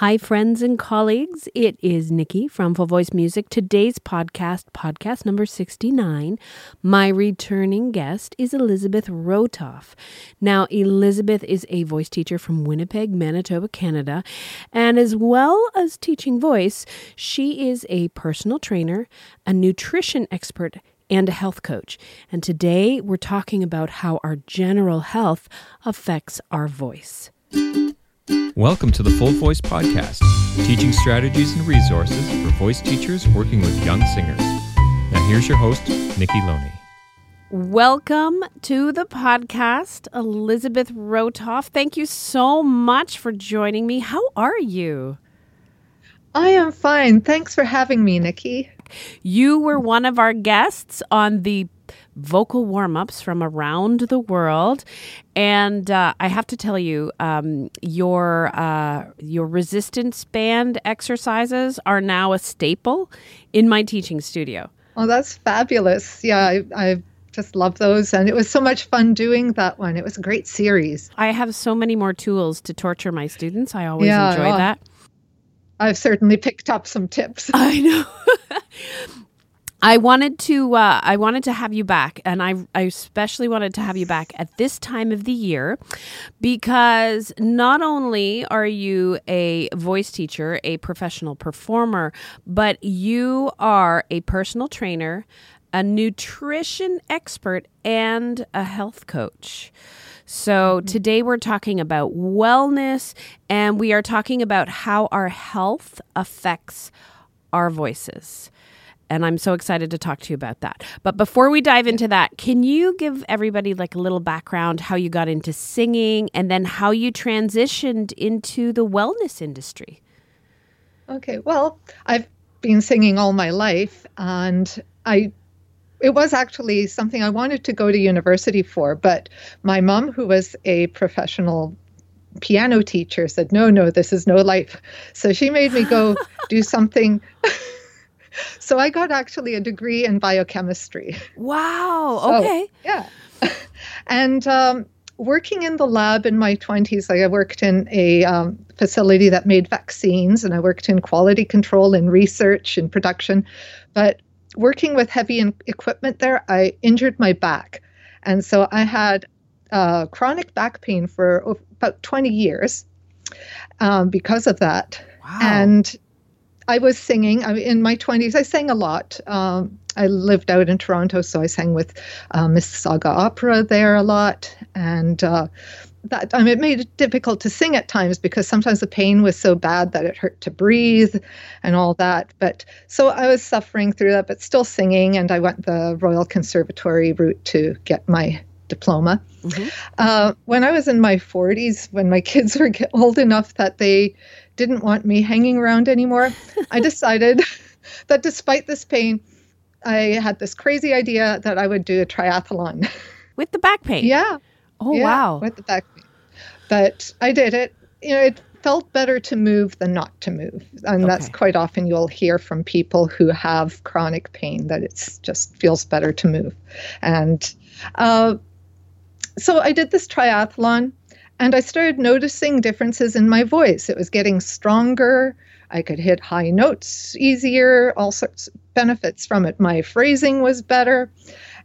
Hi, friends and colleagues. It is Nikki from Full Voice Music. Today's podcast, podcast number 69. My returning guest is Elizabeth Rotoff. Now, Elizabeth is a voice teacher from Winnipeg, Manitoba, Canada. And as well as teaching voice, she is a personal trainer, a nutrition expert, and a health coach. And today we're talking about how our general health affects our voice. Welcome to the Full Voice Podcast, teaching strategies and resources for voice teachers working with young singers. Now, here's your host, Nikki Loney. Welcome to the podcast, Elizabeth Rotoff. Thank you so much for joining me. How are you? I am fine. Thanks for having me, Nikki. You were one of our guests on the vocal warm ups from around the world. And uh, I have to tell you, um, your uh, your resistance band exercises are now a staple in my teaching studio. Oh, that's fabulous! Yeah, I, I just love those, and it was so much fun doing that one. It was a great series. I have so many more tools to torture my students. I always yeah, enjoy that. I've certainly picked up some tips. I know. I wanted to uh, I wanted to have you back, and I, I especially wanted to have you back at this time of the year because not only are you a voice teacher, a professional performer, but you are a personal trainer, a nutrition expert, and a health coach. So, mm-hmm. today we're talking about wellness and we are talking about how our health affects our voices and I'm so excited to talk to you about that. But before we dive into that, can you give everybody like a little background how you got into singing and then how you transitioned into the wellness industry? Okay, well, I've been singing all my life and I it was actually something I wanted to go to university for, but my mom who was a professional piano teacher said, "No, no, this is no life." So she made me go do something so I got actually a degree in biochemistry. Wow. So, okay. Yeah. and um, working in the lab in my 20s, like I worked in a um, facility that made vaccines and I worked in quality control and research and production. But working with heavy equipment there, I injured my back. And so I had uh, chronic back pain for about 20 years um, because of that. Wow. And I was singing I in my 20s. I sang a lot. Um, I lived out in Toronto, so I sang with uh, Mississauga Opera there a lot. And uh, that I mean, it made it difficult to sing at times because sometimes the pain was so bad that it hurt to breathe and all that. But so I was suffering through that, but still singing. And I went the Royal Conservatory route to get my diploma. Mm-hmm. Uh, when I was in my 40s, when my kids were old enough that they didn't want me hanging around anymore, I decided that despite this pain, I had this crazy idea that I would do a triathlon. With the back pain? Yeah. Oh, yeah, wow. With the back pain. But I did it. You know, it felt better to move than not to move. And okay. that's quite often you'll hear from people who have chronic pain that it just feels better to move. And uh, so I did this triathlon and I started noticing differences in my voice. It was getting stronger. I could hit high notes easier, all sorts of benefits from it. My phrasing was better.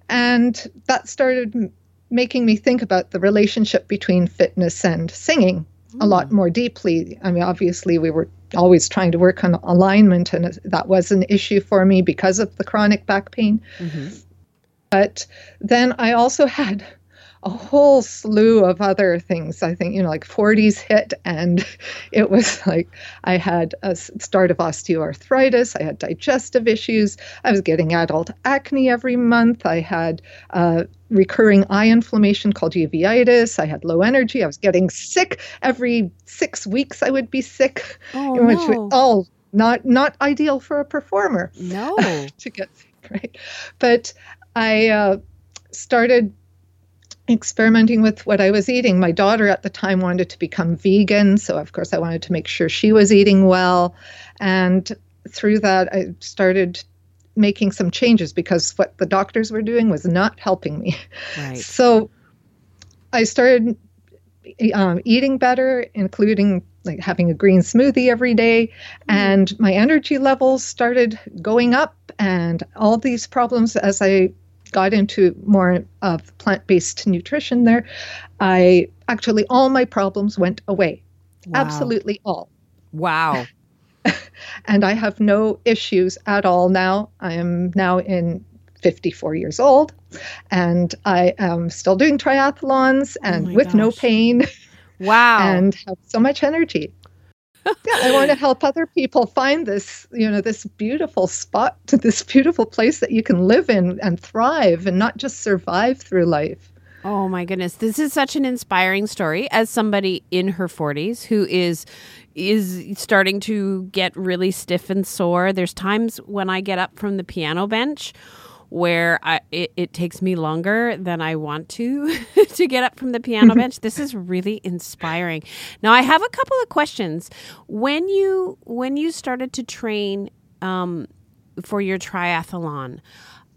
And that started making me think about the relationship between fitness and singing mm. a lot more deeply. I mean, obviously, we were always trying to work on alignment, and that was an issue for me because of the chronic back pain. Mm-hmm. But then I also had a whole slew of other things. I think, you know, like 40s hit, and it was like I had a start of osteoarthritis, I had digestive issues, I was getting adult acne every month, I had uh, recurring eye inflammation called uveitis, I had low energy, I was getting sick every six weeks, I would be sick, oh, which no. all not not ideal for a performer. No, to get sick, right? But I uh, started experimenting with what I was eating. My daughter at the time wanted to become vegan, so of course I wanted to make sure she was eating well. And through that, I started making some changes because what the doctors were doing was not helping me. Right. So I started um, eating better, including like having a green smoothie every day, and my energy levels started going up, and all these problems as I got into more of plant-based nutrition there, I actually all my problems went away. Wow. Absolutely all. Wow. and I have no issues at all now. I am now in 54 years old and I am still doing triathlons oh and oh with gosh. no pain. Wow. and have so much energy. yeah, I want to help other people find this, you know, this beautiful spot, this beautiful place that you can live in and thrive and not just survive through life. Oh my goodness. This is such an inspiring story as somebody in her 40s who is is starting to get really stiff and sore. There's times when I get up from the piano bench where I, it, it takes me longer than I want to to get up from the piano bench. This is really inspiring. Now I have a couple of questions. When you when you started to train um, for your triathlon,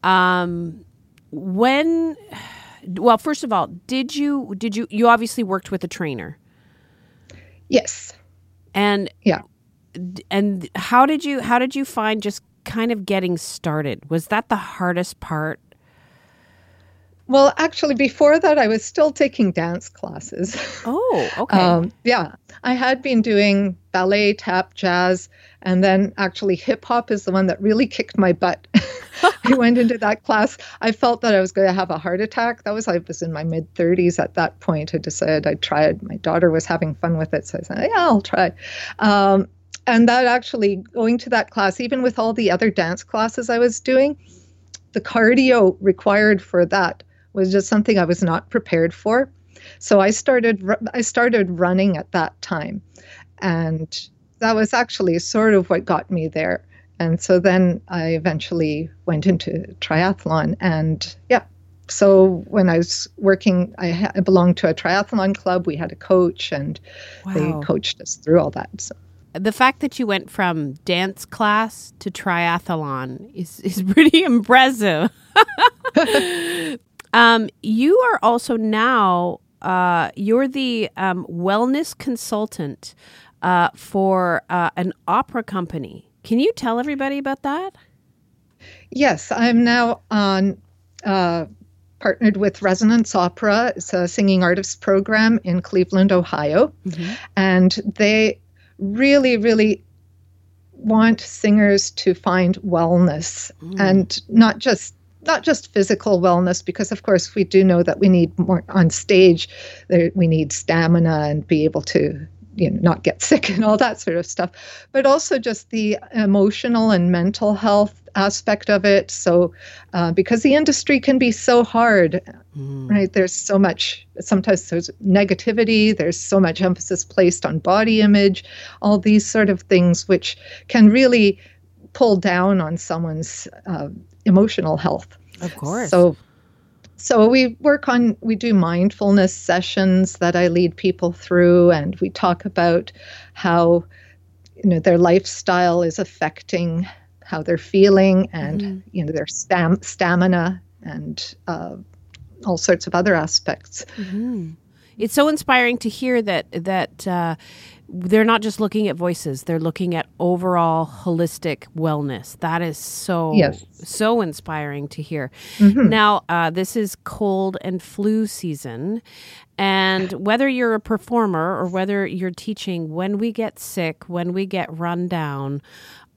um, when well, first of all, did you did you you obviously worked with a trainer? Yes. And yeah. And how did you how did you find just kind of getting started? Was that the hardest part? Well, actually, before that, I was still taking dance classes. Oh, okay. um, yeah, I had been doing ballet, tap, jazz, and then actually hip hop is the one that really kicked my butt. I went into that class. I felt that I was going to have a heart attack. That was I was in my mid 30s at that point. I decided I'd try it. My daughter was having fun with it, so I said, "Yeah, I'll try." Um, and that actually going to that class, even with all the other dance classes I was doing, the cardio required for that was just something I was not prepared for. So I started I started running at that time, and that was actually sort of what got me there. And so then I eventually went into triathlon. And yeah, so when I was working, I, ha- I belonged to a triathlon club. We had a coach, and wow. they coached us through all that. So. The fact that you went from dance class to triathlon is, is pretty impressive. um, you are also now uh, you're the um, wellness consultant uh, for uh, an opera company. Can you tell everybody about that? Yes, I'm now on uh, partnered with Resonance Opera. It's a singing artists program in Cleveland, Ohio, mm-hmm. and they really, really want singers to find wellness mm. and not just not just physical wellness because of course we do know that we need more on stage there, we need stamina and be able to you know not get sick and all that sort of stuff but also just the emotional and mental health aspect of it. So uh, because the industry can be so hard mm. right there's so much sometimes there's negativity there's so much emphasis placed on body image all these sort of things which can really pull down on someone's uh, emotional health. Of course. So so we work on we do mindfulness sessions that I lead people through and we talk about how you know their lifestyle is affecting how they're feeling and mm-hmm. you know their stam- stamina and uh, all sorts of other aspects. Mm-hmm. It's so inspiring to hear that that uh, they're not just looking at voices they're looking at overall holistic wellness that is so yes. so inspiring to hear mm-hmm. now uh, this is cold and flu season and whether you're a performer or whether you're teaching when we get sick when we get run down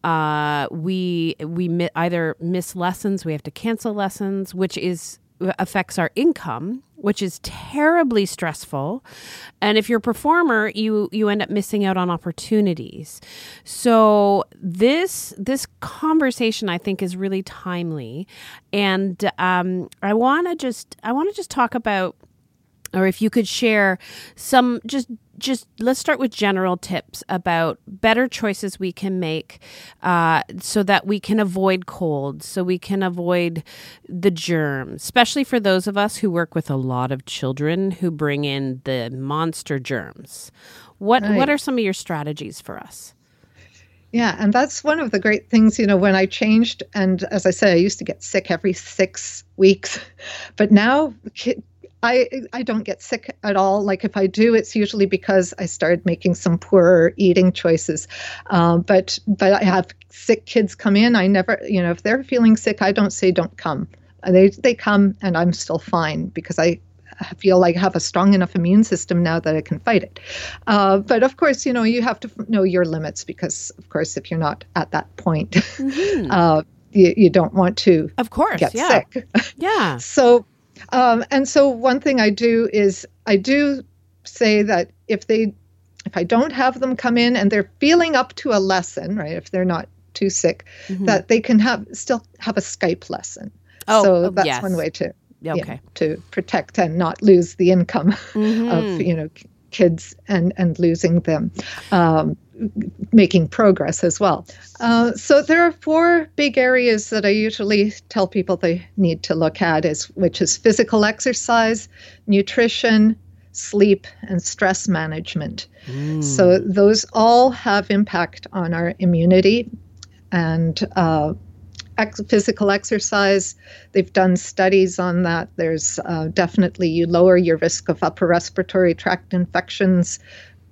uh, we we mi- either miss lessons we have to cancel lessons which is affects our income which is terribly stressful. And if you're a performer you you end up missing out on opportunities. So this this conversation i think is really timely. And um, i want to just i want to just talk about or if you could share some just just let's start with general tips about better choices we can make uh, so that we can avoid colds, so we can avoid the germs, especially for those of us who work with a lot of children who bring in the monster germs. What right. what are some of your strategies for us? Yeah, and that's one of the great things, you know, when I changed, and as I say, I used to get sick every six weeks, but now I I don't get sick at all. Like if I do, it's usually because I started making some poorer eating choices. Uh, but but I have sick kids come in. I never, you know, if they're feeling sick, I don't say don't come. They they come, and I'm still fine because I feel like I have a strong enough immune system now that I can fight it. Uh, but of course, you know, you have to know your limits because, of course, if you're not at that point, mm-hmm. uh, you, you don't want to, of course, get yeah. sick. Yeah. so um, and so one thing I do is I do say that if they if I don't have them come in and they're feeling up to a lesson, right? If they're not too sick, mm-hmm. that they can have still have a Skype lesson. Oh, so that's yes. one way to okay. Yeah, to protect and not lose the income mm-hmm. of you know kids and and losing them. Um, making progress as well. Uh, so there are four big areas that I usually tell people they need to look at is which is physical exercise, nutrition, sleep, and stress management. Mm. So those all have impact on our immunity and uh, ex- physical exercise. They've done studies on that. There's uh, definitely you lower your risk of upper respiratory tract infections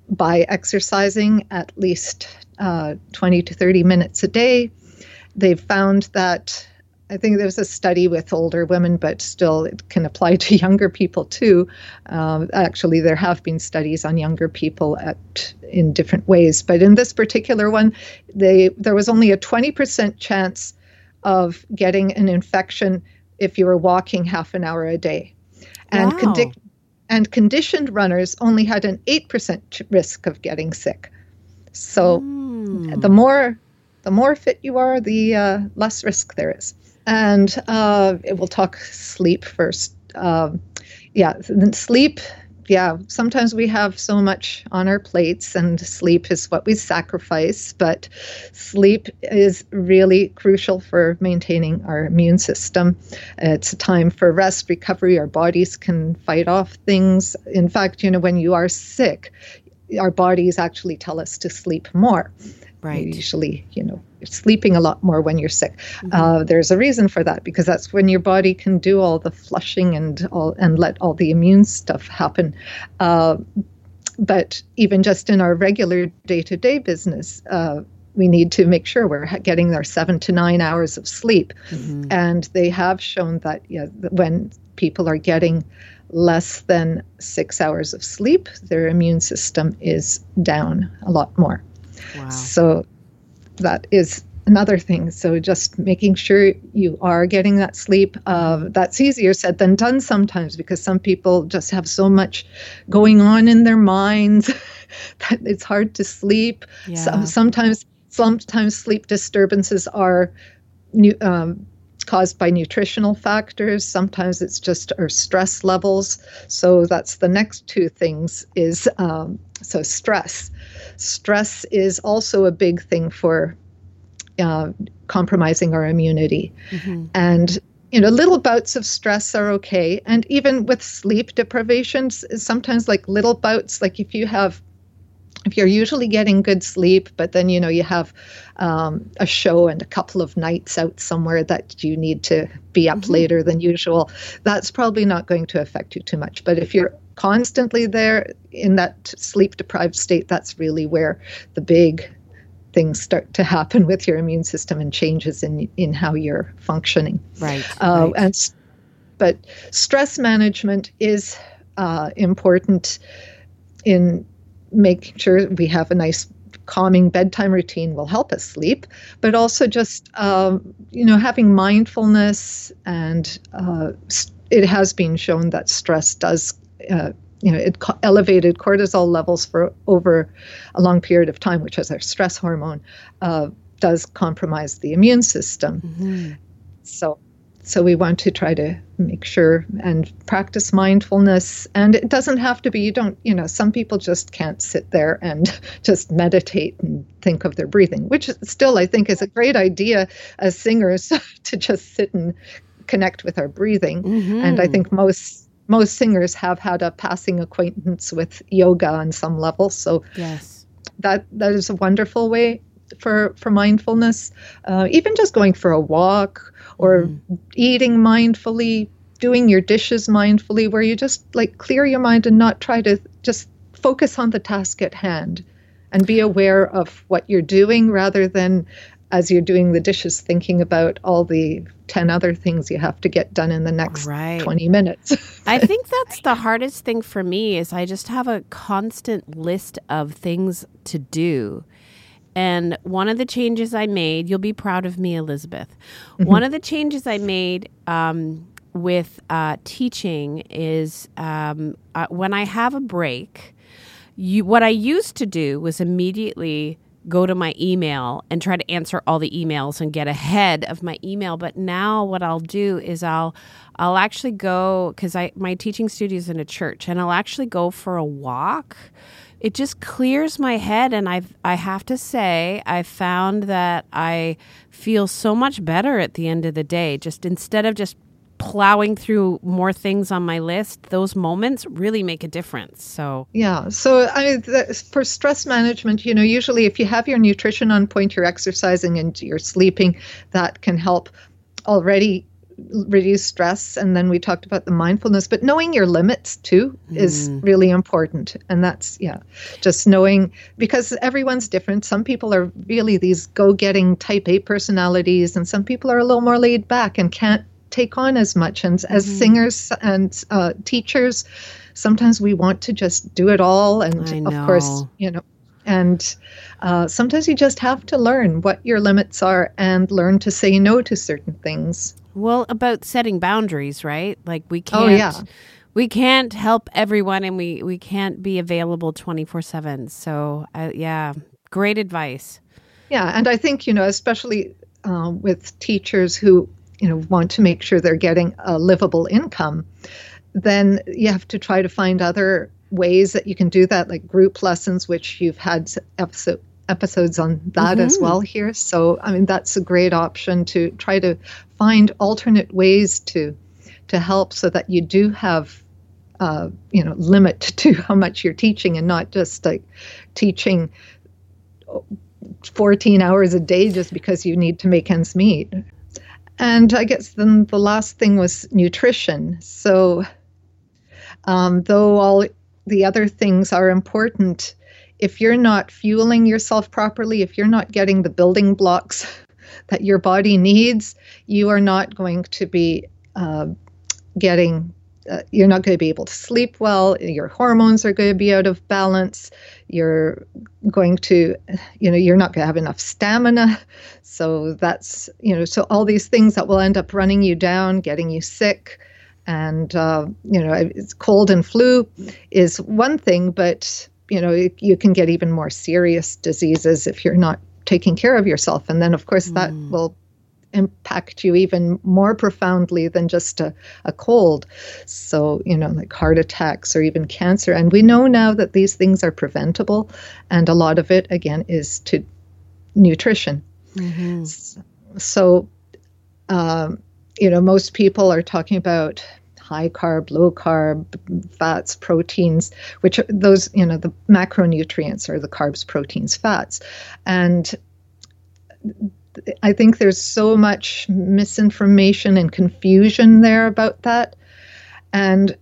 by exercising at least uh, 20 to 30 minutes a day. They've found that I think there's a study with older women, but still it can apply to younger people too. Um, actually, there have been studies on younger people at in different ways, but in this particular one, they there was only a 20% chance of getting an infection if you were walking half an hour a day, and wow and conditioned runners only had an 8% risk of getting sick. So mm. the more the more fit you are, the uh, less risk there is. And uh, we'll talk sleep first. Um, yeah, sleep yeah, sometimes we have so much on our plates, and sleep is what we sacrifice. But sleep is really crucial for maintaining our immune system. It's a time for rest, recovery. Our bodies can fight off things. In fact, you know, when you are sick, our bodies actually tell us to sleep more. Right. You usually, you know, you're sleeping a lot more when you're sick. Mm-hmm. Uh, there's a reason for that because that's when your body can do all the flushing and all and let all the immune stuff happen. Uh, but even just in our regular day-to-day business, uh, we need to make sure we're getting our seven to nine hours of sleep. Mm-hmm. And they have shown that yeah, when people are getting less than six hours of sleep, their immune system is down a lot more. Wow. So that is another thing. So just making sure you are getting that sleep. Uh, that's easier said than done sometimes because some people just have so much going on in their minds that it's hard to sleep. Yeah. So, sometimes sometimes sleep disturbances are new, um, caused by nutritional factors sometimes it's just our stress levels so that's the next two things is um, so stress. Stress is also a big thing for uh, compromising our immunity. Mm-hmm. and you know little bouts of stress are okay. And even with sleep deprivations sometimes like little bouts like if you have if you're usually getting good sleep, but then you know you have um, a show and a couple of nights out somewhere that you need to be up mm-hmm. later than usual, that's probably not going to affect you too much. But if you're constantly there in that sleep deprived state, that's really where the big things start to happen with your immune system and changes in in how you're functioning. Right. Uh, right. And but stress management is uh, important in making sure we have a nice calming bedtime routine will help us sleep, but also just um, you know having mindfulness and uh, it has been shown that stress does. Uh, you know, it co- elevated cortisol levels for over a long period of time, which is our stress hormone, uh, does compromise the immune system. Mm-hmm. So so we want to try to make sure and practice mindfulness. And it doesn't have to be, you don't, you know, some people just can't sit there and just meditate and think of their breathing, which still I think is a great idea as singers to just sit and connect with our breathing. Mm-hmm. And I think most most singers have had a passing acquaintance with yoga on some level. So yes. that that is a wonderful way for for mindfulness. Uh, even just going for a walk or mm. eating mindfully, doing your dishes mindfully, where you just like clear your mind and not try to just focus on the task at hand and be aware of what you're doing rather than as you're doing the dishes thinking about all the 10 other things you have to get done in the next right. 20 minutes. I think that's the hardest thing for me is I just have a constant list of things to do. And one of the changes I made, you'll be proud of me, Elizabeth. Mm-hmm. One of the changes I made um, with uh, teaching is um, uh, when I have a break, you, what I used to do was immediately go to my email and try to answer all the emails and get ahead of my email but now what I'll do is I'll I'll actually go cuz I my teaching studio is in a church and I'll actually go for a walk it just clears my head and I've I have to say I found that I feel so much better at the end of the day just instead of just plowing through more things on my list, those moments really make a difference. So, yeah. So, I mean, for stress management, you know, usually if you have your nutrition on point, you're exercising and you're sleeping, that can help already reduce stress and then we talked about the mindfulness but knowing your limits too is mm. really important and that's yeah just knowing because everyone's different some people are really these go-getting type a personalities and some people are a little more laid back and can't take on as much. And as mm-hmm. singers and uh, teachers, sometimes we want to just do it all. And of course, you know, and uh, sometimes you just have to learn what your limits are and learn to say no to certain things. Well, about setting boundaries, right? Like we can't. Oh, yeah. We can't help everyone, and we we can't be available twenty four seven. So, uh, yeah, great advice. Yeah, and I think you know, especially uh, with teachers who you know want to make sure they're getting a livable income then you have to try to find other ways that you can do that like group lessons which you've had episode episodes on that mm-hmm. as well here so i mean that's a great option to try to find alternate ways to to help so that you do have uh, you know limit to how much you're teaching and not just like teaching 14 hours a day just because you need to make ends meet and I guess then the last thing was nutrition. So, um, though all the other things are important, if you're not fueling yourself properly, if you're not getting the building blocks that your body needs, you are not going to be uh, getting uh, you're not going to be able to sleep well your hormones are going to be out of balance you're going to you know you're not going to have enough stamina. So that's you know so all these things that will end up running you down getting you sick and uh, you know it's cold and flu is one thing but you know you can get even more serious diseases if you're not taking care of yourself and then of course that mm. will impact you even more profoundly than just a, a cold. So, you know, like heart attacks or even cancer. And we know now that these things are preventable. And a lot of it, again, is to nutrition. Mm-hmm. So, um, you know, most people are talking about high carb, low carb, fats, proteins, which are those, you know, the macronutrients are the carbs, proteins, fats. And I think there's so much misinformation and confusion there about that. And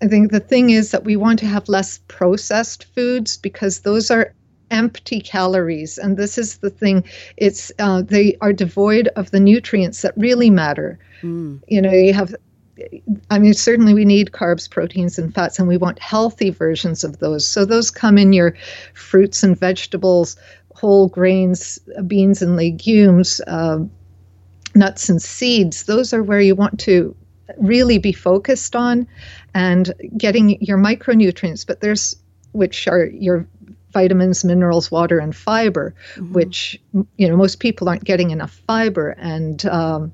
I think the thing is that we want to have less processed foods because those are empty calories and this is the thing it's uh, they are devoid of the nutrients that really matter mm. you know you have I mean, certainly we need carbs, proteins, and fats, and we want healthy versions of those. So those come in your fruits and vegetables, whole grains, beans and legumes, uh, nuts and seeds, those are where you want to really be focused on and getting your micronutrients. But there's, which are your vitamins, minerals, water, and fiber, mm-hmm. which, you know, most people aren't getting enough fiber. And, um,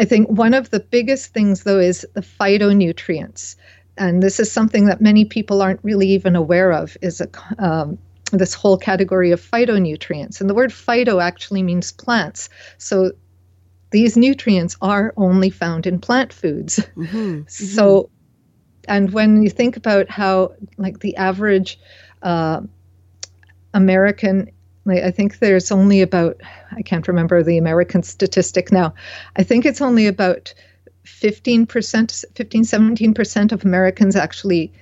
I think one of the biggest things, though, is the phytonutrients. And this is something that many people aren't really even aware of, is a, um, this whole category of phytonutrients. And the word phyto actually means plants. So these nutrients are only found in plant foods. Mm-hmm. Mm-hmm. So, and when you think about how, like, the average uh, American, like, I think there's only about, I can't remember the American statistic now, I think it's only about 15%, 15, 17% of Americans actually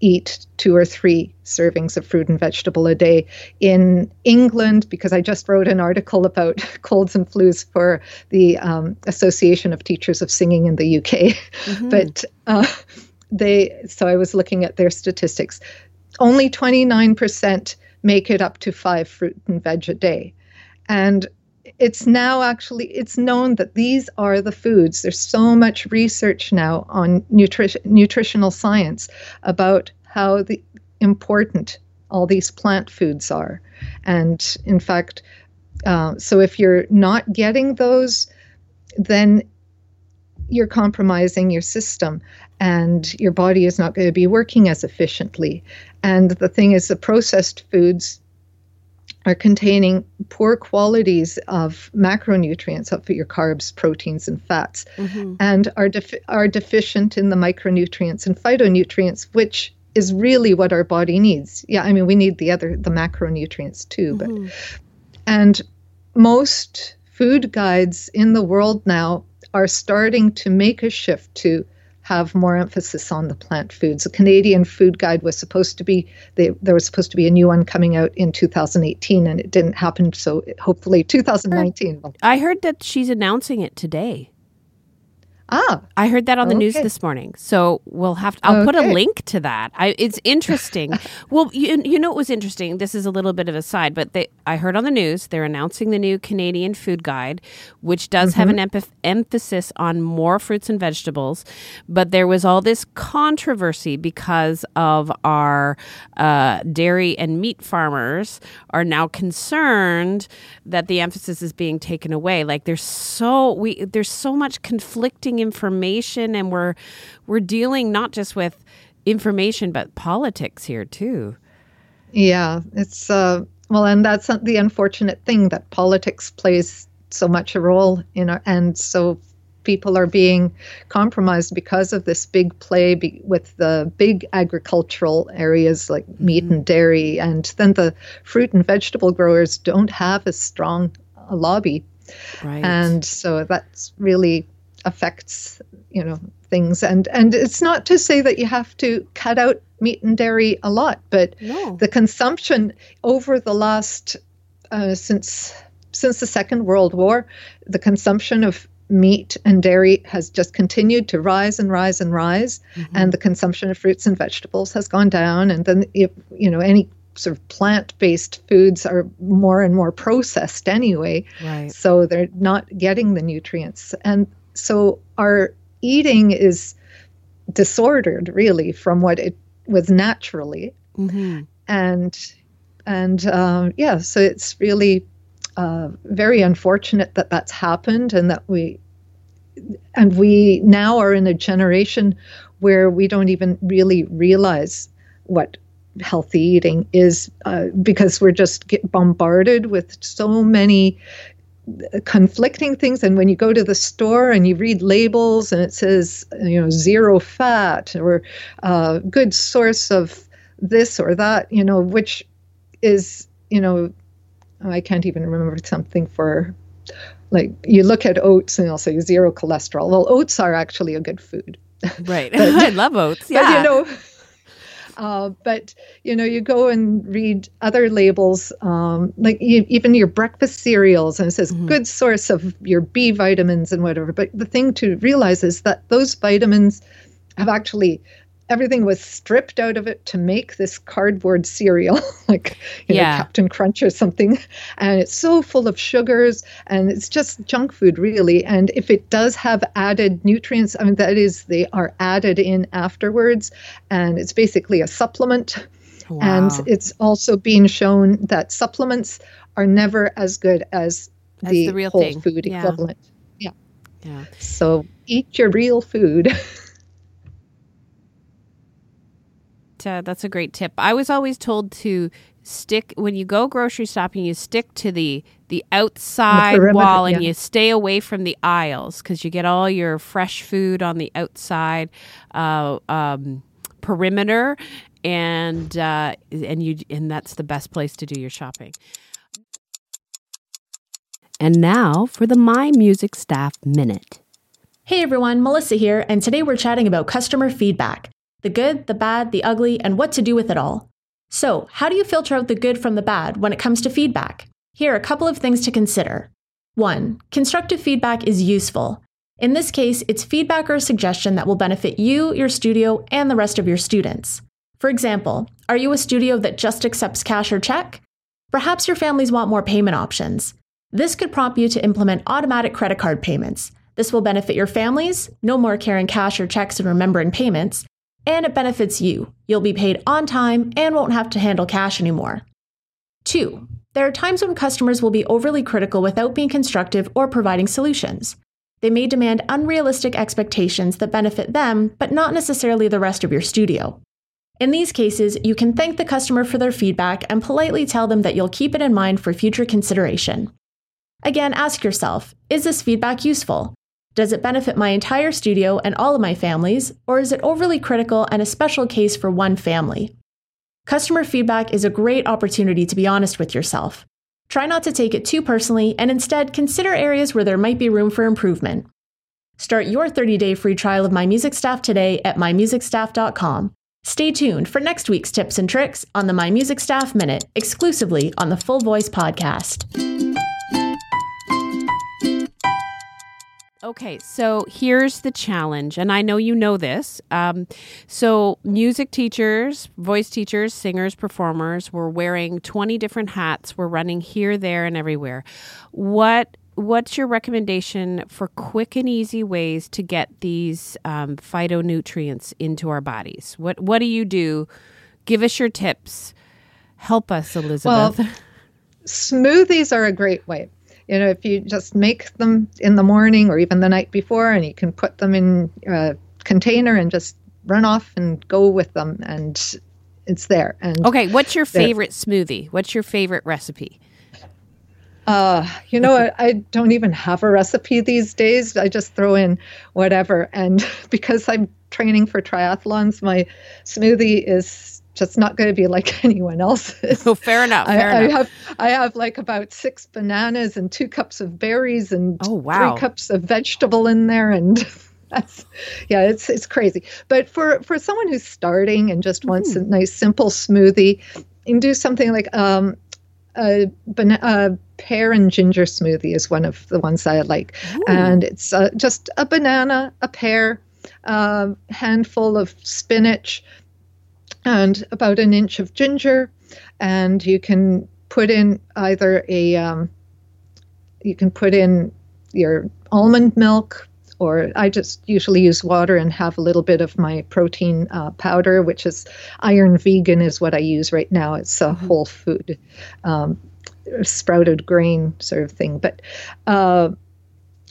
eat two or three servings of fruit and vegetable a day. In England, because I just wrote an article about colds and flus for the um, Association of Teachers of Singing in the UK, mm-hmm. but uh, they so I was looking at their statistics. Only 29% make it up to five fruit and veg a day, and it's now actually it's known that these are the foods there's so much research now on nutrition nutritional science about how the important all these plant foods are. And in fact uh, so if you're not getting those then you're compromising your system and your body is not going to be working as efficiently and the thing is the processed foods are containing poor qualities of macronutrients of your carbs, proteins, and fats, mm-hmm. and are defi- are deficient in the micronutrients and phytonutrients, which is really what our body needs. Yeah, I mean we need the other the macronutrients too, mm-hmm. but and most food guides in the world now are starting to make a shift to have more emphasis on the plant foods. The Canadian Food Guide was supposed to be they, there was supposed to be a new one coming out in 2018, and it didn't happen. So hopefully 2019. I heard that she's announcing it today. Ah, I heard that on the okay. news this morning. So we'll have. To, I'll okay. put a link to that. I, it's interesting. well, you, you know, it was interesting. This is a little bit of a side, but they, I heard on the news they're announcing the new Canadian Food Guide, which does mm-hmm. have an mm-hmm. emphasis on more fruits and vegetables. But there was all this controversy because of our uh, dairy and meat farmers are now concerned that the emphasis is being taken away. Like there's so we there's so much conflicting information and we're we're dealing not just with information but politics here too. Yeah, it's uh well and that's the unfortunate thing that politics plays so much a role in our and so people are being compromised because of this big play be, with the big agricultural areas like meat mm-hmm. and dairy and then the fruit and vegetable growers don't have as strong a lobby right. and so that's really affects you know things and and it's not to say that you have to cut out meat and dairy a lot but no. the consumption over the last uh, since since the second world war the consumption of meat and dairy has just continued to rise and rise and rise mm-hmm. and the consumption of fruits and vegetables has gone down and then if you know any sort of plant-based foods are more and more processed anyway right. so they're not getting the nutrients and so our eating is disordered really from what it was naturally mm-hmm. and and um, yeah so it's really uh, very unfortunate that that's happened and that we and we now are in a generation where we don't even really realize what healthy eating is uh, because we're just get bombarded with so many conflicting things. And when you go to the store and you read labels and it says you know zero fat or uh, good source of this or that you know which is you know i can't even remember something for like you look at oats and they'll say zero cholesterol. Well oats are actually a good food. Right. But, i love oats. yeah but, you know uh, but you know, you go and read other labels, um, like you, even your breakfast cereals, and it says mm-hmm. good source of your B vitamins and whatever. But the thing to realize is that those vitamins have actually everything was stripped out of it to make this cardboard cereal, like you yeah. know, Captain Crunch or something. And it's so full of sugars and it's just junk food, really. And if it does have added nutrients, I mean, that is, they are added in afterwards. And it's basically a supplement. Wow. And it's also being shown that supplements are never as good as, as the, the, real whole thing. food yeah. equivalent. Yeah. Yeah. So eat your real food. uh, that's a great tip. I was always told to stick when you go grocery shopping. You stick to the the outside the wall and you stay away from the aisles because you get all your fresh food on the outside uh, um, perimeter, and uh, and you and that's the best place to do your shopping. And now for the My Music Staff Minute. Hey everyone, Melissa here, and today we're chatting about customer feedback the good, the bad, the ugly, and what to do with it all. So, how do you filter out the good from the bad when it comes to feedback? Here are a couple of things to consider. 1. Constructive feedback is useful. In this case, it's feedback or a suggestion that will benefit you, your studio, and the rest of your students. For example, are you a studio that just accepts cash or check? Perhaps your families want more payment options. This could prompt you to implement automatic credit card payments. This will benefit your families, no more carrying cash or checks and remembering payments, and it benefits you. You'll be paid on time and won't have to handle cash anymore. 2. There are times when customers will be overly critical without being constructive or providing solutions. They may demand unrealistic expectations that benefit them, but not necessarily the rest of your studio. In these cases, you can thank the customer for their feedback and politely tell them that you'll keep it in mind for future consideration. Again, ask yourself is this feedback useful? Does it benefit my entire studio and all of my families, or is it overly critical and a special case for one family? Customer feedback is a great opportunity to be honest with yourself. Try not to take it too personally and instead consider areas where there might be room for improvement. Start your 30 day free trial of My Music Staff today at mymusicstaff.com. Stay tuned for next week's tips and tricks on the My Music Staff Minute, exclusively on the Full Voice Podcast. Okay, so here's the challenge, and I know you know this. Um, so, music teachers, voice teachers, singers, performers were wearing 20 different hats. We're running here, there, and everywhere. What What's your recommendation for quick and easy ways to get these um, phytonutrients into our bodies? What What do you do? Give us your tips. Help us, Elizabeth. Well, smoothies are a great way you know if you just make them in the morning or even the night before and you can put them in a container and just run off and go with them and it's there and okay what's your favorite smoothie what's your favorite recipe uh, you know, I, I, don't even have a recipe these days. I just throw in whatever. And because I'm training for triathlons, my smoothie is just not going to be like anyone else's. Oh, fair enough. Fair I, enough. I, have I have like about six bananas and two cups of berries and oh, wow. three cups of vegetable in there, and that's yeah, it's it's crazy. But for for someone who's starting and just wants mm. a nice simple smoothie, you can do something like um, a, a pear and ginger smoothie is one of the ones I like, Ooh. and it's uh, just a banana, a pear, a uh, handful of spinach and about an inch of ginger, and you can put in either a um, you can put in your almond milk or I just usually use water and have a little bit of my protein uh, powder, which is iron vegan, is what I use right now. It's a mm-hmm. whole food, um, sprouted grain sort of thing. But uh,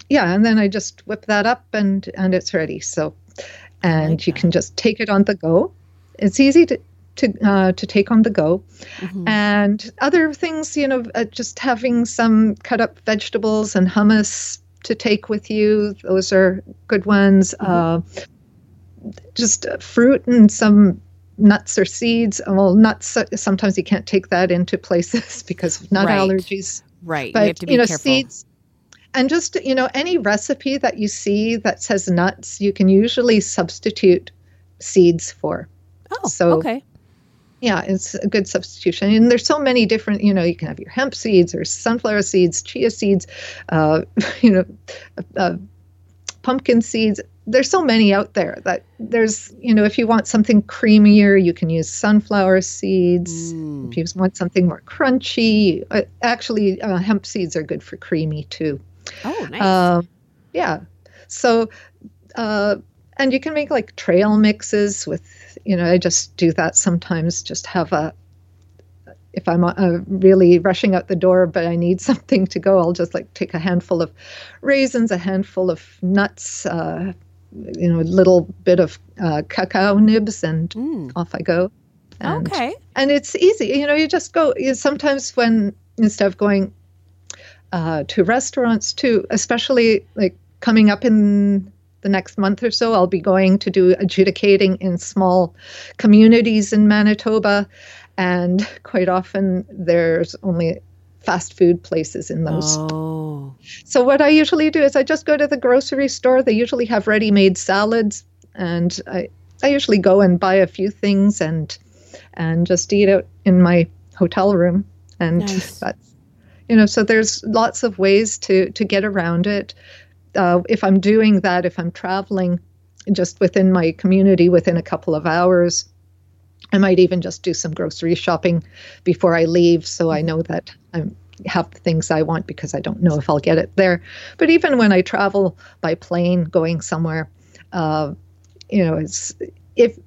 yeah, and then I just whip that up and and it's ready. So, and like you can just take it on the go it's easy to to uh, to take on the go, mm-hmm. and other things. You know, uh, just having some cut up vegetables and hummus to take with you. Those are good ones. Mm-hmm. Uh, just fruit and some nuts or seeds. Well, nuts. Sometimes you can't take that into places because of nut right. allergies. Right. But you, you know, careful. seeds and just you know any recipe that you see that says nuts you can usually substitute seeds for Oh, so okay. Yeah, it's a good substitution. And there's so many different, you know, you can have your hemp seeds or sunflower seeds, chia seeds, uh, you know, uh, pumpkin seeds. There's so many out there that there's, you know, if you want something creamier, you can use sunflower seeds. Mm. If you want something more crunchy, uh, actually, uh, hemp seeds are good for creamy too. Oh, nice. Uh, yeah. So, uh, and you can make like trail mixes with you know, I just do that sometimes, just have a, if I'm uh, really rushing out the door, but I need something to go, I'll just like take a handful of raisins, a handful of nuts, uh, you know, a little bit of uh, cacao nibs, and mm. off I go. And, okay. And it's easy. You know, you just go. You, sometimes when instead of going uh, to restaurants too, especially like coming up in the next month or so, I'll be going to do adjudicating in small communities in Manitoba. And quite often there's only fast food places in those. Oh, So what I usually do is I just go to the grocery store. They usually have ready-made salads, and I I usually go and buy a few things and and just eat it in my hotel room. And nice. that's you know so there's lots of ways to to get around it. Uh, if I'm doing that, if I'm traveling just within my community within a couple of hours, I might even just do some grocery shopping before I leave so I know that I have the things I want because I don't know if I'll get it there. But even when I travel by plane going somewhere, uh, you know, it's if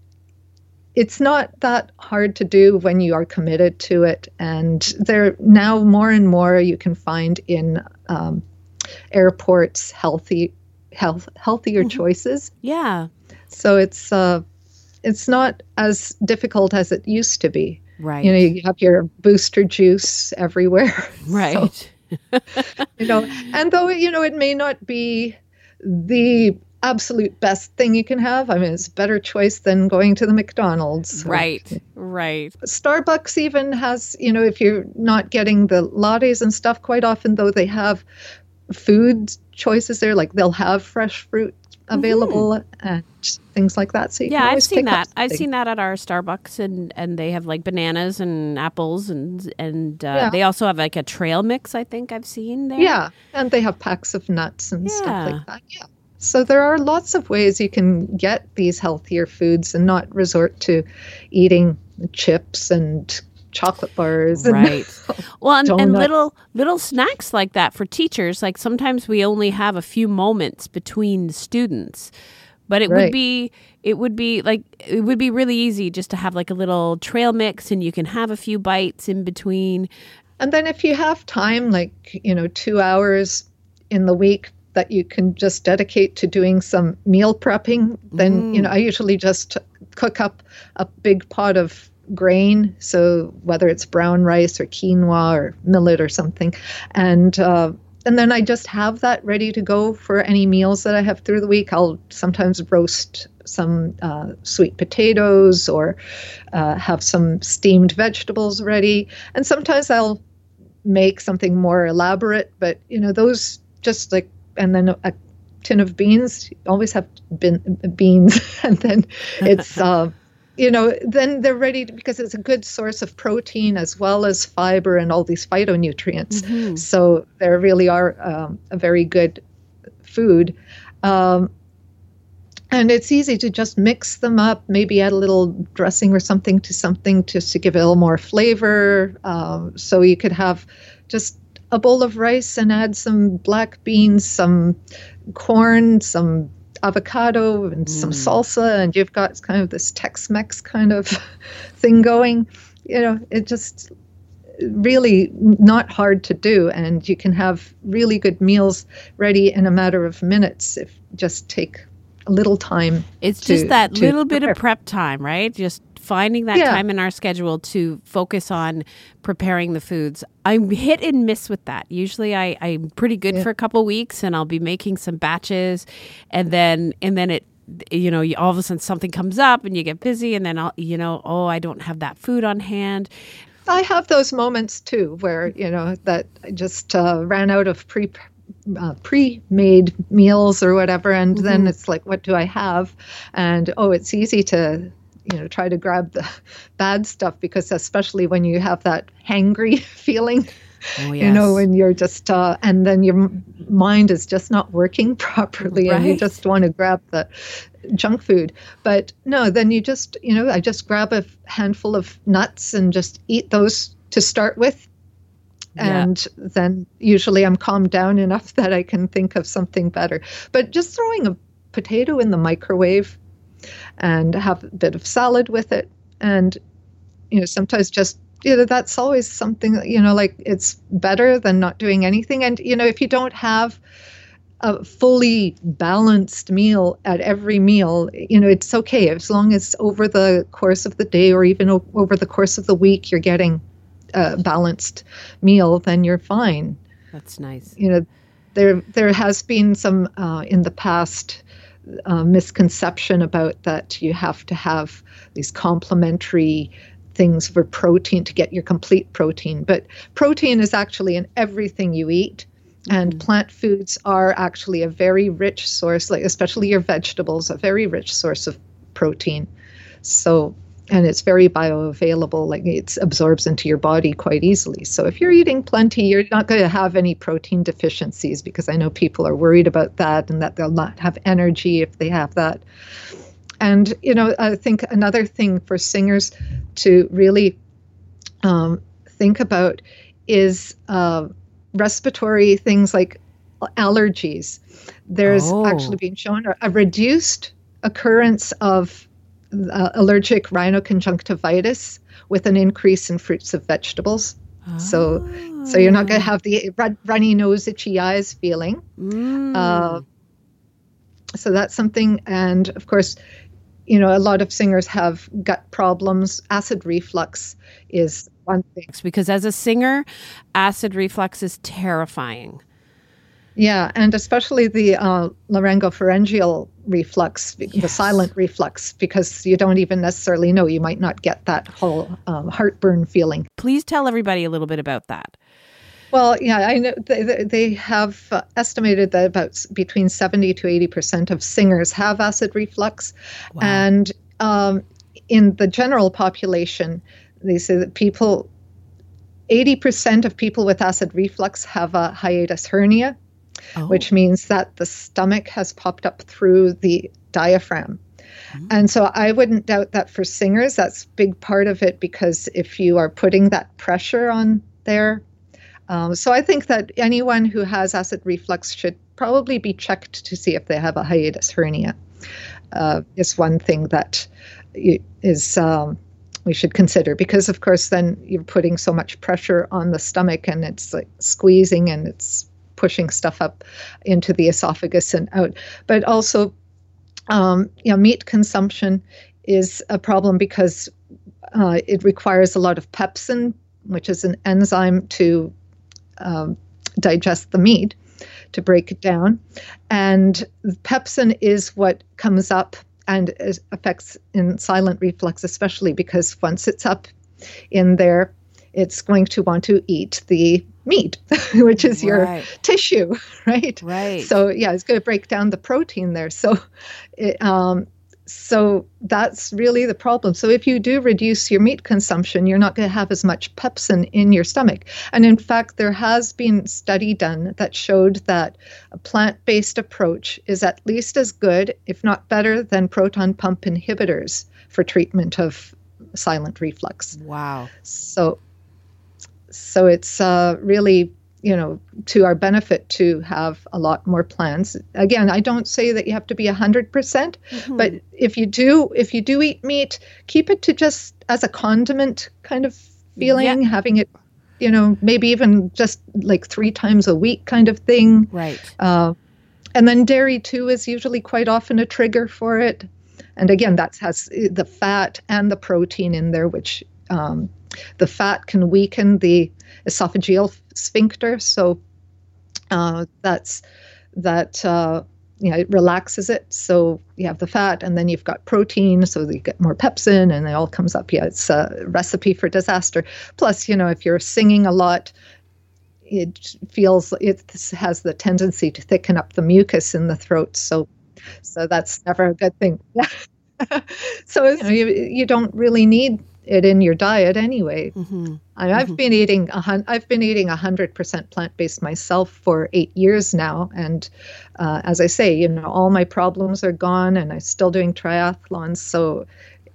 it's not that hard to do when you are committed to it. And there now more and more you can find in um, airports healthy, health, healthier mm-hmm. choices. Yeah. So it's uh, it's not as difficult as it used to be. Right. You know, you have your booster juice everywhere. Right. So, you know, and though you know it may not be the absolute best thing you can have. I mean, it's a better choice than going to the McDonald's. Right, right. Starbucks even has, you know, if you're not getting the lattes and stuff, quite often though they have food choices there, like they'll have fresh fruit available mm-hmm. and things like that. So yeah, I've seen that. I've seen that at our Starbucks, and and they have like bananas and apples, and and uh, yeah. they also have like a trail mix. I think I've seen there. Yeah, and they have packs of nuts and yeah. stuff like that. Yeah. So there are lots of ways you can get these healthier foods and not resort to eating chips and chocolate bars right well and, and, little little snacks like that for teachers like sometimes we only have a few moments between students but it right. would be it would be like it would be really easy just to have like a little trail mix and you can have a few bites in between and then if you have time like you know 2 hours in the week that you can just dedicate to doing some meal prepping then mm. you know i usually just cook up a big pot of grain, so whether it's brown rice or quinoa or millet or something, and uh, and then I just have that ready to go for any meals that I have through the week. I'll sometimes roast some uh, sweet potatoes or uh, have some steamed vegetables ready, and sometimes I'll make something more elaborate. But you know, those just like and then a, tin of beans. always have bin, beans, and then it's. You know, then they're ready to, because it's a good source of protein as well as fiber and all these phytonutrients. Mm-hmm. So they really are um, a very good food. Um, and it's easy to just mix them up, maybe add a little dressing or something to something just to give it a little more flavor. Um, so you could have just a bowl of rice and add some black beans, some corn, some avocado and mm. some salsa, and you've got kind of this Tex Mex kind of thing going. You know, it just really not hard to do, and you can have really good meals ready in a matter of minutes if just take a little time. It's to, just that little bit of prep time, right? Just finding that yeah. time in our schedule to focus on preparing the foods. I'm hit and miss with that. Usually I, I'm pretty good yeah. for a couple weeks and I'll be making some batches and then and then it you know, all of a sudden something comes up and you get busy and then I'll you know, oh I don't have that food on hand. I have those moments too where, you know, that I just uh, ran out of pre uh, pre-made meals or whatever and mm-hmm. then it's like what do i have and oh it's easy to you know try to grab the bad stuff because especially when you have that hangry feeling oh, yes. you know when you're just uh, and then your mind is just not working properly right. and you just want to grab the junk food but no then you just you know i just grab a handful of nuts and just eat those to start with yeah. and then usually i'm calmed down enough that i can think of something better but just throwing a potato in the microwave and have a bit of salad with it. And, you know, sometimes just, you know, that's always something, you know, like it's better than not doing anything. And, you know, if you don't have a fully balanced meal at every meal, you know, it's okay as long as over the course of the day or even o- over the course of the week you're getting a balanced meal, then you're fine. That's nice. You know, there there has been some uh, in the past uh, misconception about that you have to have these complementary things for protein to get your complete protein. But protein is actually in everything you eat. And mm. plant foods are actually a very rich source, like especially your vegetables, a very rich source of protein. So, and it's very bioavailable, like it absorbs into your body quite easily. So, if you're eating plenty, you're not going to have any protein deficiencies because I know people are worried about that and that they'll not have energy if they have that. And, you know, I think another thing for singers to really um, think about is uh, respiratory things like allergies. There's oh. actually been shown a, a reduced occurrence of uh, allergic rhinoconjunctivitis with an increase in fruits of vegetables. Oh. So, so you're not going to ah. have the runny nose, itchy eyes feeling. Mm. Uh, so that's something, and of course, you know, a lot of singers have gut problems. Acid reflux is one thing. Because as a singer, acid reflux is terrifying. Yeah, and especially the uh, laryngopharyngeal reflux, yes. the silent reflux, because you don't even necessarily know. You might not get that whole um, heartburn feeling. Please tell everybody a little bit about that. Well, yeah, I know they, they have uh, estimated that about between 70 to 80 percent of singers have acid reflux. Wow. And um, in the general population, they say that people, 80% of people with acid reflux have a hiatus hernia, oh. which means that the stomach has popped up through the diaphragm. Mm-hmm. And so I wouldn't doubt that for singers, that's a big part of it because if you are putting that pressure on there. Um, so I think that anyone who has acid reflux should probably be checked to see if they have a hiatus hernia. Uh, is one thing that is um, we should consider because of course then you're putting so much pressure on the stomach and it's like squeezing and it's pushing stuff up into the esophagus and out. But also um, you know meat consumption is a problem because uh, it requires a lot of pepsin which is an enzyme to um, digest the meat to break it down. And pepsin is what comes up and affects in silent reflux, especially because once it's up in there, it's going to want to eat the meat, which is your right. tissue, right? Right. So yeah, it's going to break down the protein there. So, it, um, so that's really the problem. So if you do reduce your meat consumption, you're not going to have as much pepsin in your stomach. And in fact, there has been study done that showed that a plant-based approach is at least as good, if not better, than proton pump inhibitors for treatment of silent reflux. Wow. So so it's uh, really you know to our benefit to have a lot more plants again i don't say that you have to be 100% mm-hmm. but if you do if you do eat meat keep it to just as a condiment kind of feeling yeah. having it you know maybe even just like three times a week kind of thing right uh, and then dairy too is usually quite often a trigger for it and again that has the fat and the protein in there which um, the fat can weaken the esophageal sphincter. So uh, that's that. Uh, you know, it relaxes it. So you have the fat, and then you've got protein, so you get more pepsin, and it all comes up. Yeah, it's a recipe for disaster. Plus, you know, if you're singing a lot, it feels it has the tendency to thicken up the mucus in the throat. So, so that's never a good thing. Yeah. so you, know, you you don't really need it in your diet anyway. Mm-hmm. I, have mm-hmm. been eating a I've been eating hundred percent plant based myself for eight years now, and uh, as I say, you know, all my problems are gone, and I'm still doing triathlons. So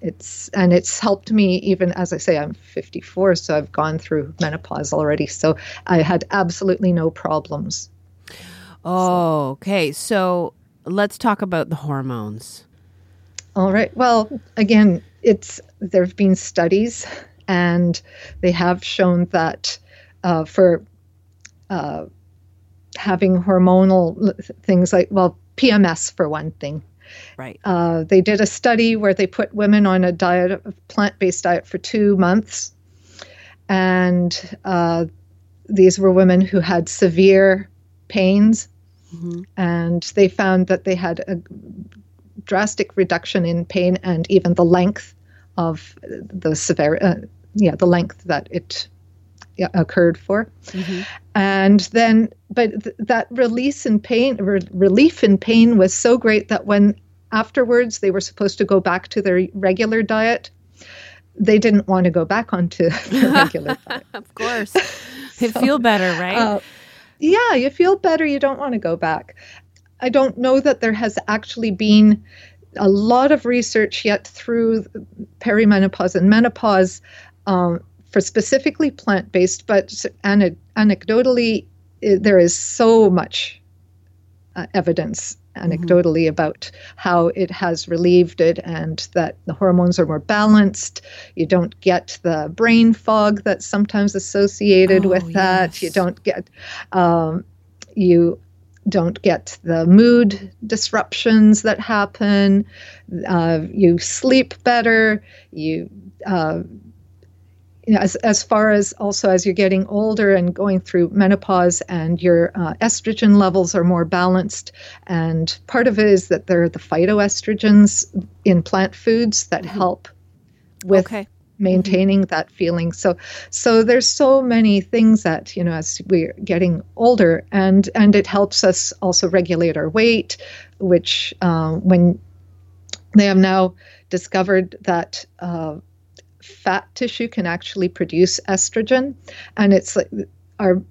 it's and it's helped me even as I say I'm 54, so I've gone through menopause already. So I had absolutely no problems. Oh, okay. So let's talk about the hormones. All right. Well, again, it's there have been studies, and they have shown that uh, for uh, having hormonal things like well PMS for one thing. Right. Uh, they did a study where they put women on a diet, a plant-based diet, for two months, and uh, these were women who had severe pains, mm-hmm. and they found that they had a drastic reduction in pain and even the length of the severity, uh, yeah, the length that it occurred for. Mm-hmm. And then, but th- that release in pain, re- relief in pain was so great that when afterwards they were supposed to go back to their regular diet, they didn't want to go back onto their regular diet. of course. They so, feel better, right? Uh, yeah, you feel better. You don't want to go back. I don't know that there has actually been a lot of research yet through perimenopause and menopause um, for specifically plant based, but anecdotally, there is so much uh, evidence anecdotally mm-hmm. about how it has relieved it and that the hormones are more balanced. You don't get the brain fog that's sometimes associated oh, with yes. that. You don't get, um, you don't get the mood disruptions that happen. Uh, you sleep better. You, uh, you know, as, as far as also as you're getting older and going through menopause and your uh, estrogen levels are more balanced. And part of it is that there are the phytoestrogens in plant foods that mm-hmm. help with okay maintaining that feeling. So so there's so many things that you know as we're getting older and and it helps us also regulate our weight which uh, when they have now discovered that uh, fat tissue can actually produce estrogen and it's like our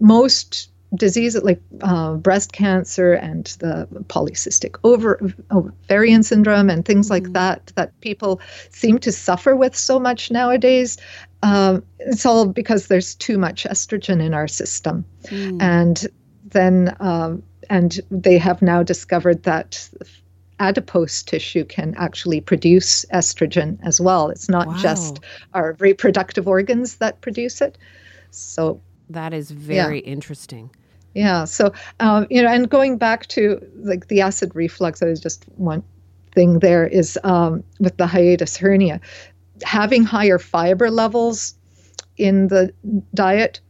most diseases like uh, breast cancer and the polycystic over, ovarian syndrome and things like mm-hmm. that that people seem to suffer with so much nowadays um, it's all because there's too much estrogen in our system mm. and then um, and they have now discovered that adipose tissue can actually produce estrogen as well it's not wow. just our reproductive organs that produce it so that is very yeah. interesting. Yeah. So, um, you know, and going back to like the acid reflux, I was just one thing there is um, with the hiatus hernia, having higher fiber levels in the diet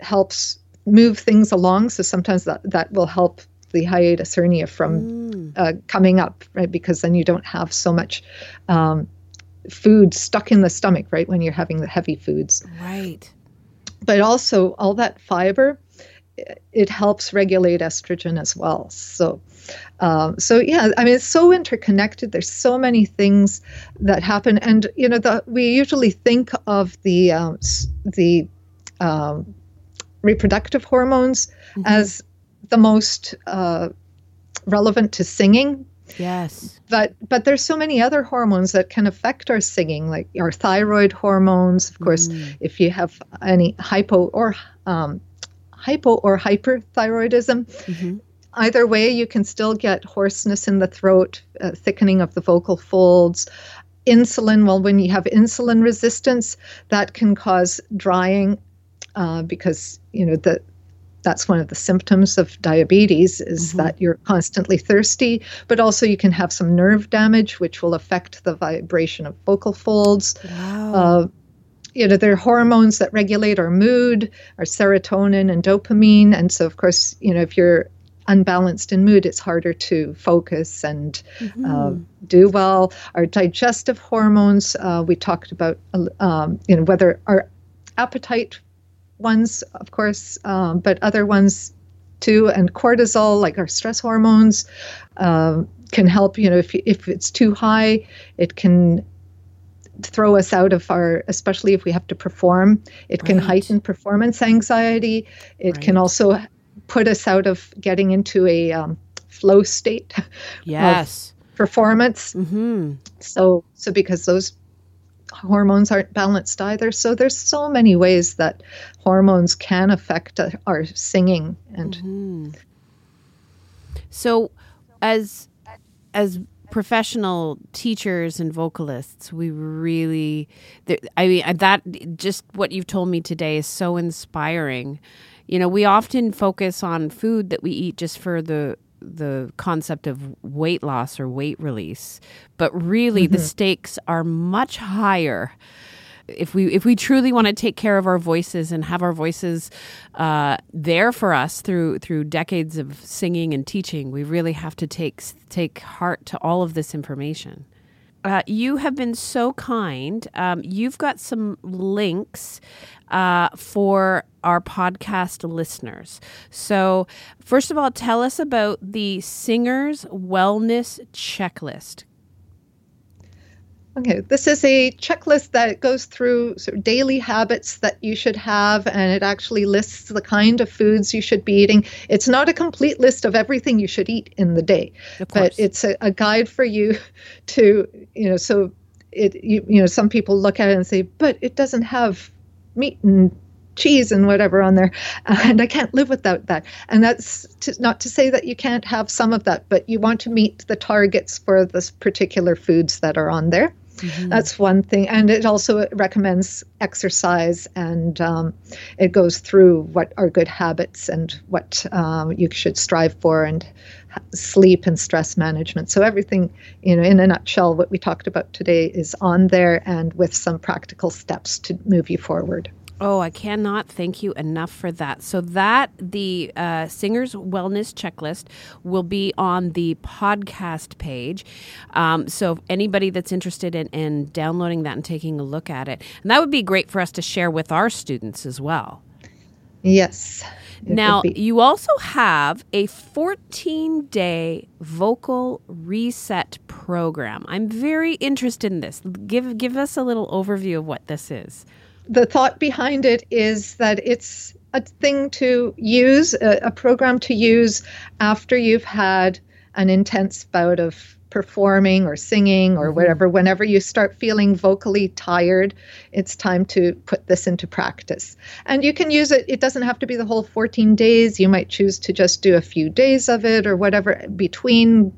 helps move things along. So sometimes that, that will help the hiatus hernia from mm. uh, coming up, right? Because then you don't have so much um, food stuck in the stomach, right? When you're having the heavy foods. Right but also all that fiber it helps regulate estrogen as well so um, so yeah i mean it's so interconnected there's so many things that happen and you know the, we usually think of the um, the um, reproductive hormones mm-hmm. as the most uh, relevant to singing Yes. But but there's so many other hormones that can affect our singing, like our thyroid hormones. Of course, mm. if you have any hypo or um, hypo or hyperthyroidism, mm-hmm. either way, you can still get hoarseness in the throat, uh, thickening of the vocal folds. Insulin, well, when you have insulin resistance, that can cause drying uh, because you know the that's one of the symptoms of diabetes is mm-hmm. that you're constantly thirsty but also you can have some nerve damage which will affect the vibration of vocal folds wow. Uh, you know there are hormones that regulate our mood our serotonin and dopamine and so of course you know if you're unbalanced in mood it's harder to focus and mm-hmm. uh, do well our digestive hormones uh, we talked about um, you know whether our appetite ones, of course, um, but other ones too. And cortisol, like our stress hormones, uh, can help. You know, if if it's too high, it can throw us out of our especially if we have to perform it right. can heighten performance anxiety it right. can also put us out of getting into a um, flow state yes performance mm-hmm. so so because those hormones aren't balanced either. So there's so many ways that hormones can affect our singing and. Mm-hmm. So, as as professional teachers and vocalists, we really, I mean, that just what you've told me today is so inspiring. You know, we often focus on food that we eat just for the the concept of weight loss or weight release, but really mm-hmm. the stakes are much higher. If we if we truly want to take care of our voices and have our voices uh, there for us through through decades of singing and teaching, we really have to take take heart to all of this information. uh, you have been so kind. Um, you've got some links uh, for our podcast listeners. So, first of all, tell us about the Singer's Wellness Checklist. Okay, this is a checklist that goes through sort of daily habits that you should have, and it actually lists the kind of foods you should be eating. It's not a complete list of everything you should eat in the day, but it's a, a guide for you to, you know, so it, you, you know, some people look at it and say, but it doesn't have meat and cheese and whatever on there and i can't live without that. And that's to, not to say that you can't have some of that but you want to meet the targets for the particular foods that are on there Mm-hmm. That's one thing. And it also recommends exercise and um, it goes through what are good habits and what um, you should strive for and sleep and stress management. So everything, you know, in a nutshell, what we talked about today is on there and with some practical steps to move you forward. Oh, I cannot thank you enough for that. So that the uh, Singer's Wellness Checklist will be on the podcast page. Um, so anybody that's interested in, in downloading that and taking a look at it, and that would be great for us to share with our students as well. Yes. Now, you also have a 14 day vocal reset program. I'm very interested in this. Give, give us a little overview of what this is the thought behind it is that it's a thing to use, a, a, program to use after you've had an intense bout of performing or singing or mm-hmm. whatever. Whenever you start feeling vocally tired, it's time to put this into practice. And you can use it, it doesn't have to be the whole 14 days. You might choose to just do a few days of it or whatever between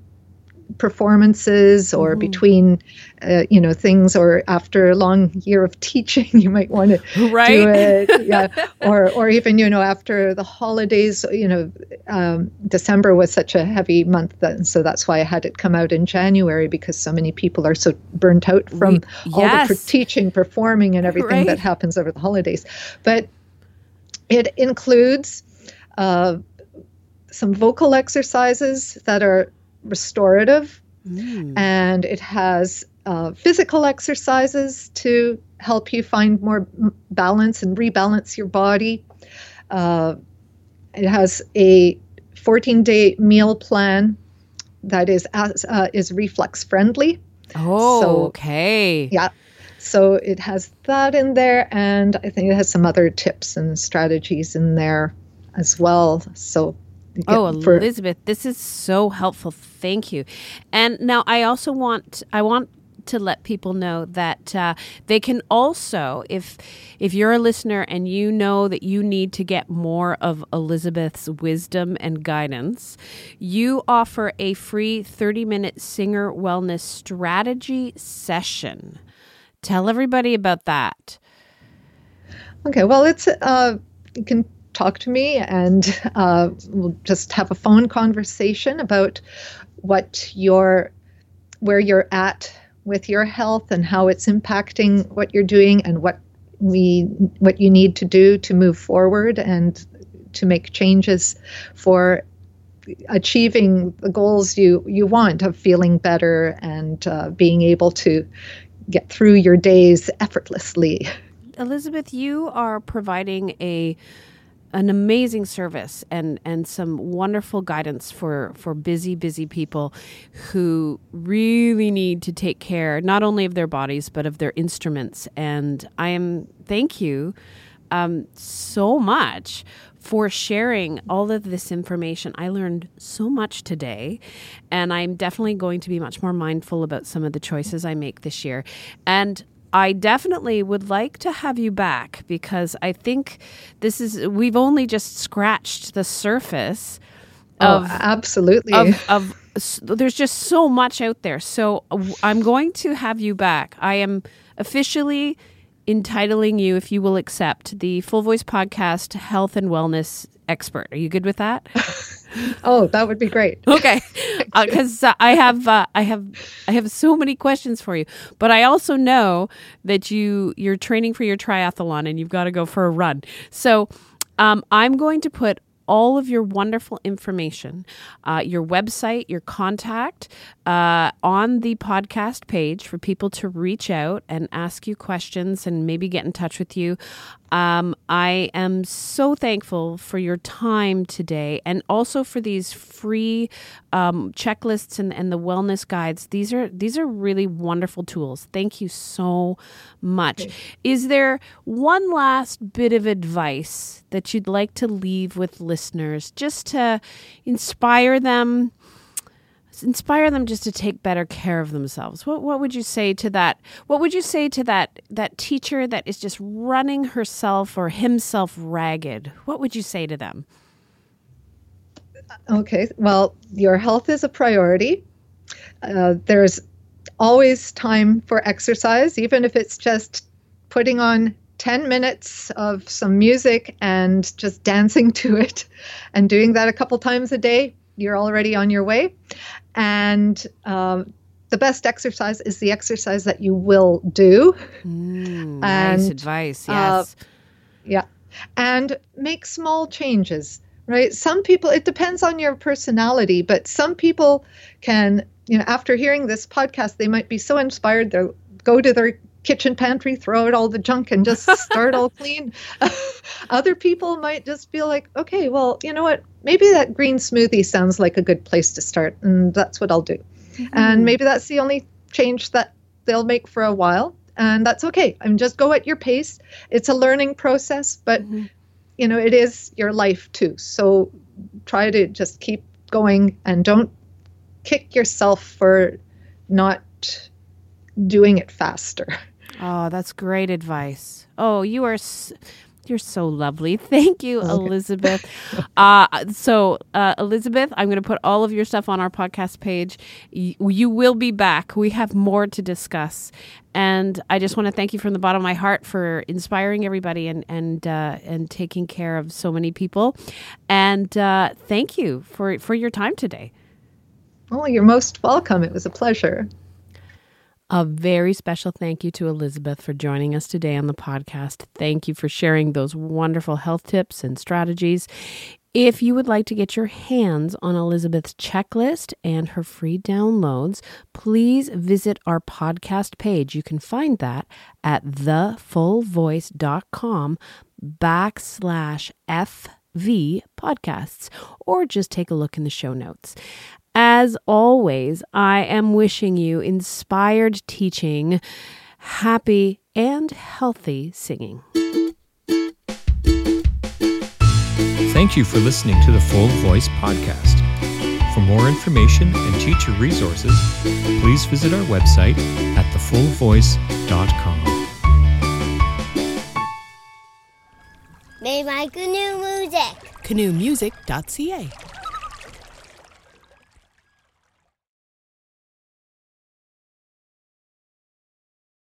performances or mm-hmm. between uh, you know things or after a long year of teaching you might want to right. do it yeah or or even you know after the holidays you know um, december was such a heavy month that, so that's why i had it come out in january because so many people are so burnt out from we, all yes. the teaching performing and everything right. that happens over the holidays but it includes uh, some vocal exercises that are restorative, mm. and it has uh, physical exercises to help you find more balance and rebalance your body. Uh, it has a 14 day meal plan that is uh, is reflux friendly. Oh, so, okay. Yeah. So it has that in there, and I think it has some other tips and strategies in there as well. So oh, Elizabeth, this is so helpful. Thank you. And now I also want I want to let people know that uh, they can also if if you're a listener and you know that you need to get more of elizabeth's wisdom and guidance you offer a free 30 minute singer wellness strategy session tell everybody about that okay well it's uh you can talk to me and uh, we'll just have a phone conversation about what your where you're at with your health and how it's impacting what you're doing and what we what you need to do to move forward and to make changes for achieving the goals you you want of feeling better and uh, being able to get through your days effortlessly. Elizabeth, you are providing a an amazing service and and some wonderful guidance for for busy busy people who really need to take care not only of their bodies but of their instruments and i am thank you um, so much for sharing all of this information. I learned so much today, and I'm definitely going to be much more mindful about some of the choices I make this year. And I definitely would like to have you back because I think this is we've only just scratched the surface oh, of absolutely of, of there's just so much out there. So I'm going to have you back. I am officially entitling you, if you will accept, the Full Voice Podcast Health and Wellness Expert. Are you good with that? oh, that would be great. okay, because uh, uh, I have uh, I have I have so many questions for you, but I also know that you you're training for your triathlon and you've got to go for a run. So um, I'm going to put all of your wonderful information, uh, your website, your contact uh, on the podcast page for people to reach out and ask you questions and maybe get in touch with you. Um, I am so thankful for your time today and also for these free um, checklists and, and the wellness guides. These are these are really wonderful tools. Thank you so much. Is there one last bit of advice that you'd like to leave with listeners just to inspire them? inspire them just to take better care of themselves. What what would you say to that? What would you say to that that teacher that is just running herself or himself ragged? What would you say to them? Okay, well, your health is a priority. Uh, there's always time for exercise, even if it's just putting on 10 minutes of some music and just dancing to it and doing that a couple times a day you're already on your way. And um, the best exercise is the exercise that you will do. Mm, and, nice advice. Uh, yes. Uh, yeah. And make small changes, right? Some people, it depends on your personality, but some people can, you know, after hearing this podcast, they might be so inspired they'll go to their kitchen pantry, throw out all the junk and just start all clean. Other people might just feel like, okay, well, you know what? Maybe that green smoothie sounds like a good place to start, and that's what I'll do. Mm-hmm. And maybe that's the only change that they'll make for a while, and that's okay. I mean, just go at your pace. It's a learning process, but mm-hmm. You know, it is your life too. So try to just keep going and don't kick yourself for not doing it faster. Oh, that's great advice. Oh, you are. S- you're so lovely. Thank you, okay. Elizabeth. uh, so, uh, Elizabeth, I'm going to put all of your stuff on our podcast page. Y- you will be back. We have more to discuss. And I just want to thank you from the bottom of my heart for inspiring everybody and and uh, and taking care of so many people. And uh, thank you for for your time today. Oh, you're most welcome. It was a pleasure. A very special thank you to Elizabeth for joining us today on the podcast. Thank you for sharing those wonderful health tips and strategies. If you would like to get your hands on Elizabeth's checklist and her free downloads, please visit our podcast page. You can find that at thefullvoice.com backslash FV podcasts, or just take a look in the show notes. As always, I am wishing you inspired teaching, happy and healthy singing. Thank you for listening to the Full Voice Podcast. For more information and teacher resources, please visit our website at thefullvoice.com. May my canoe music. Canoemusic.ca.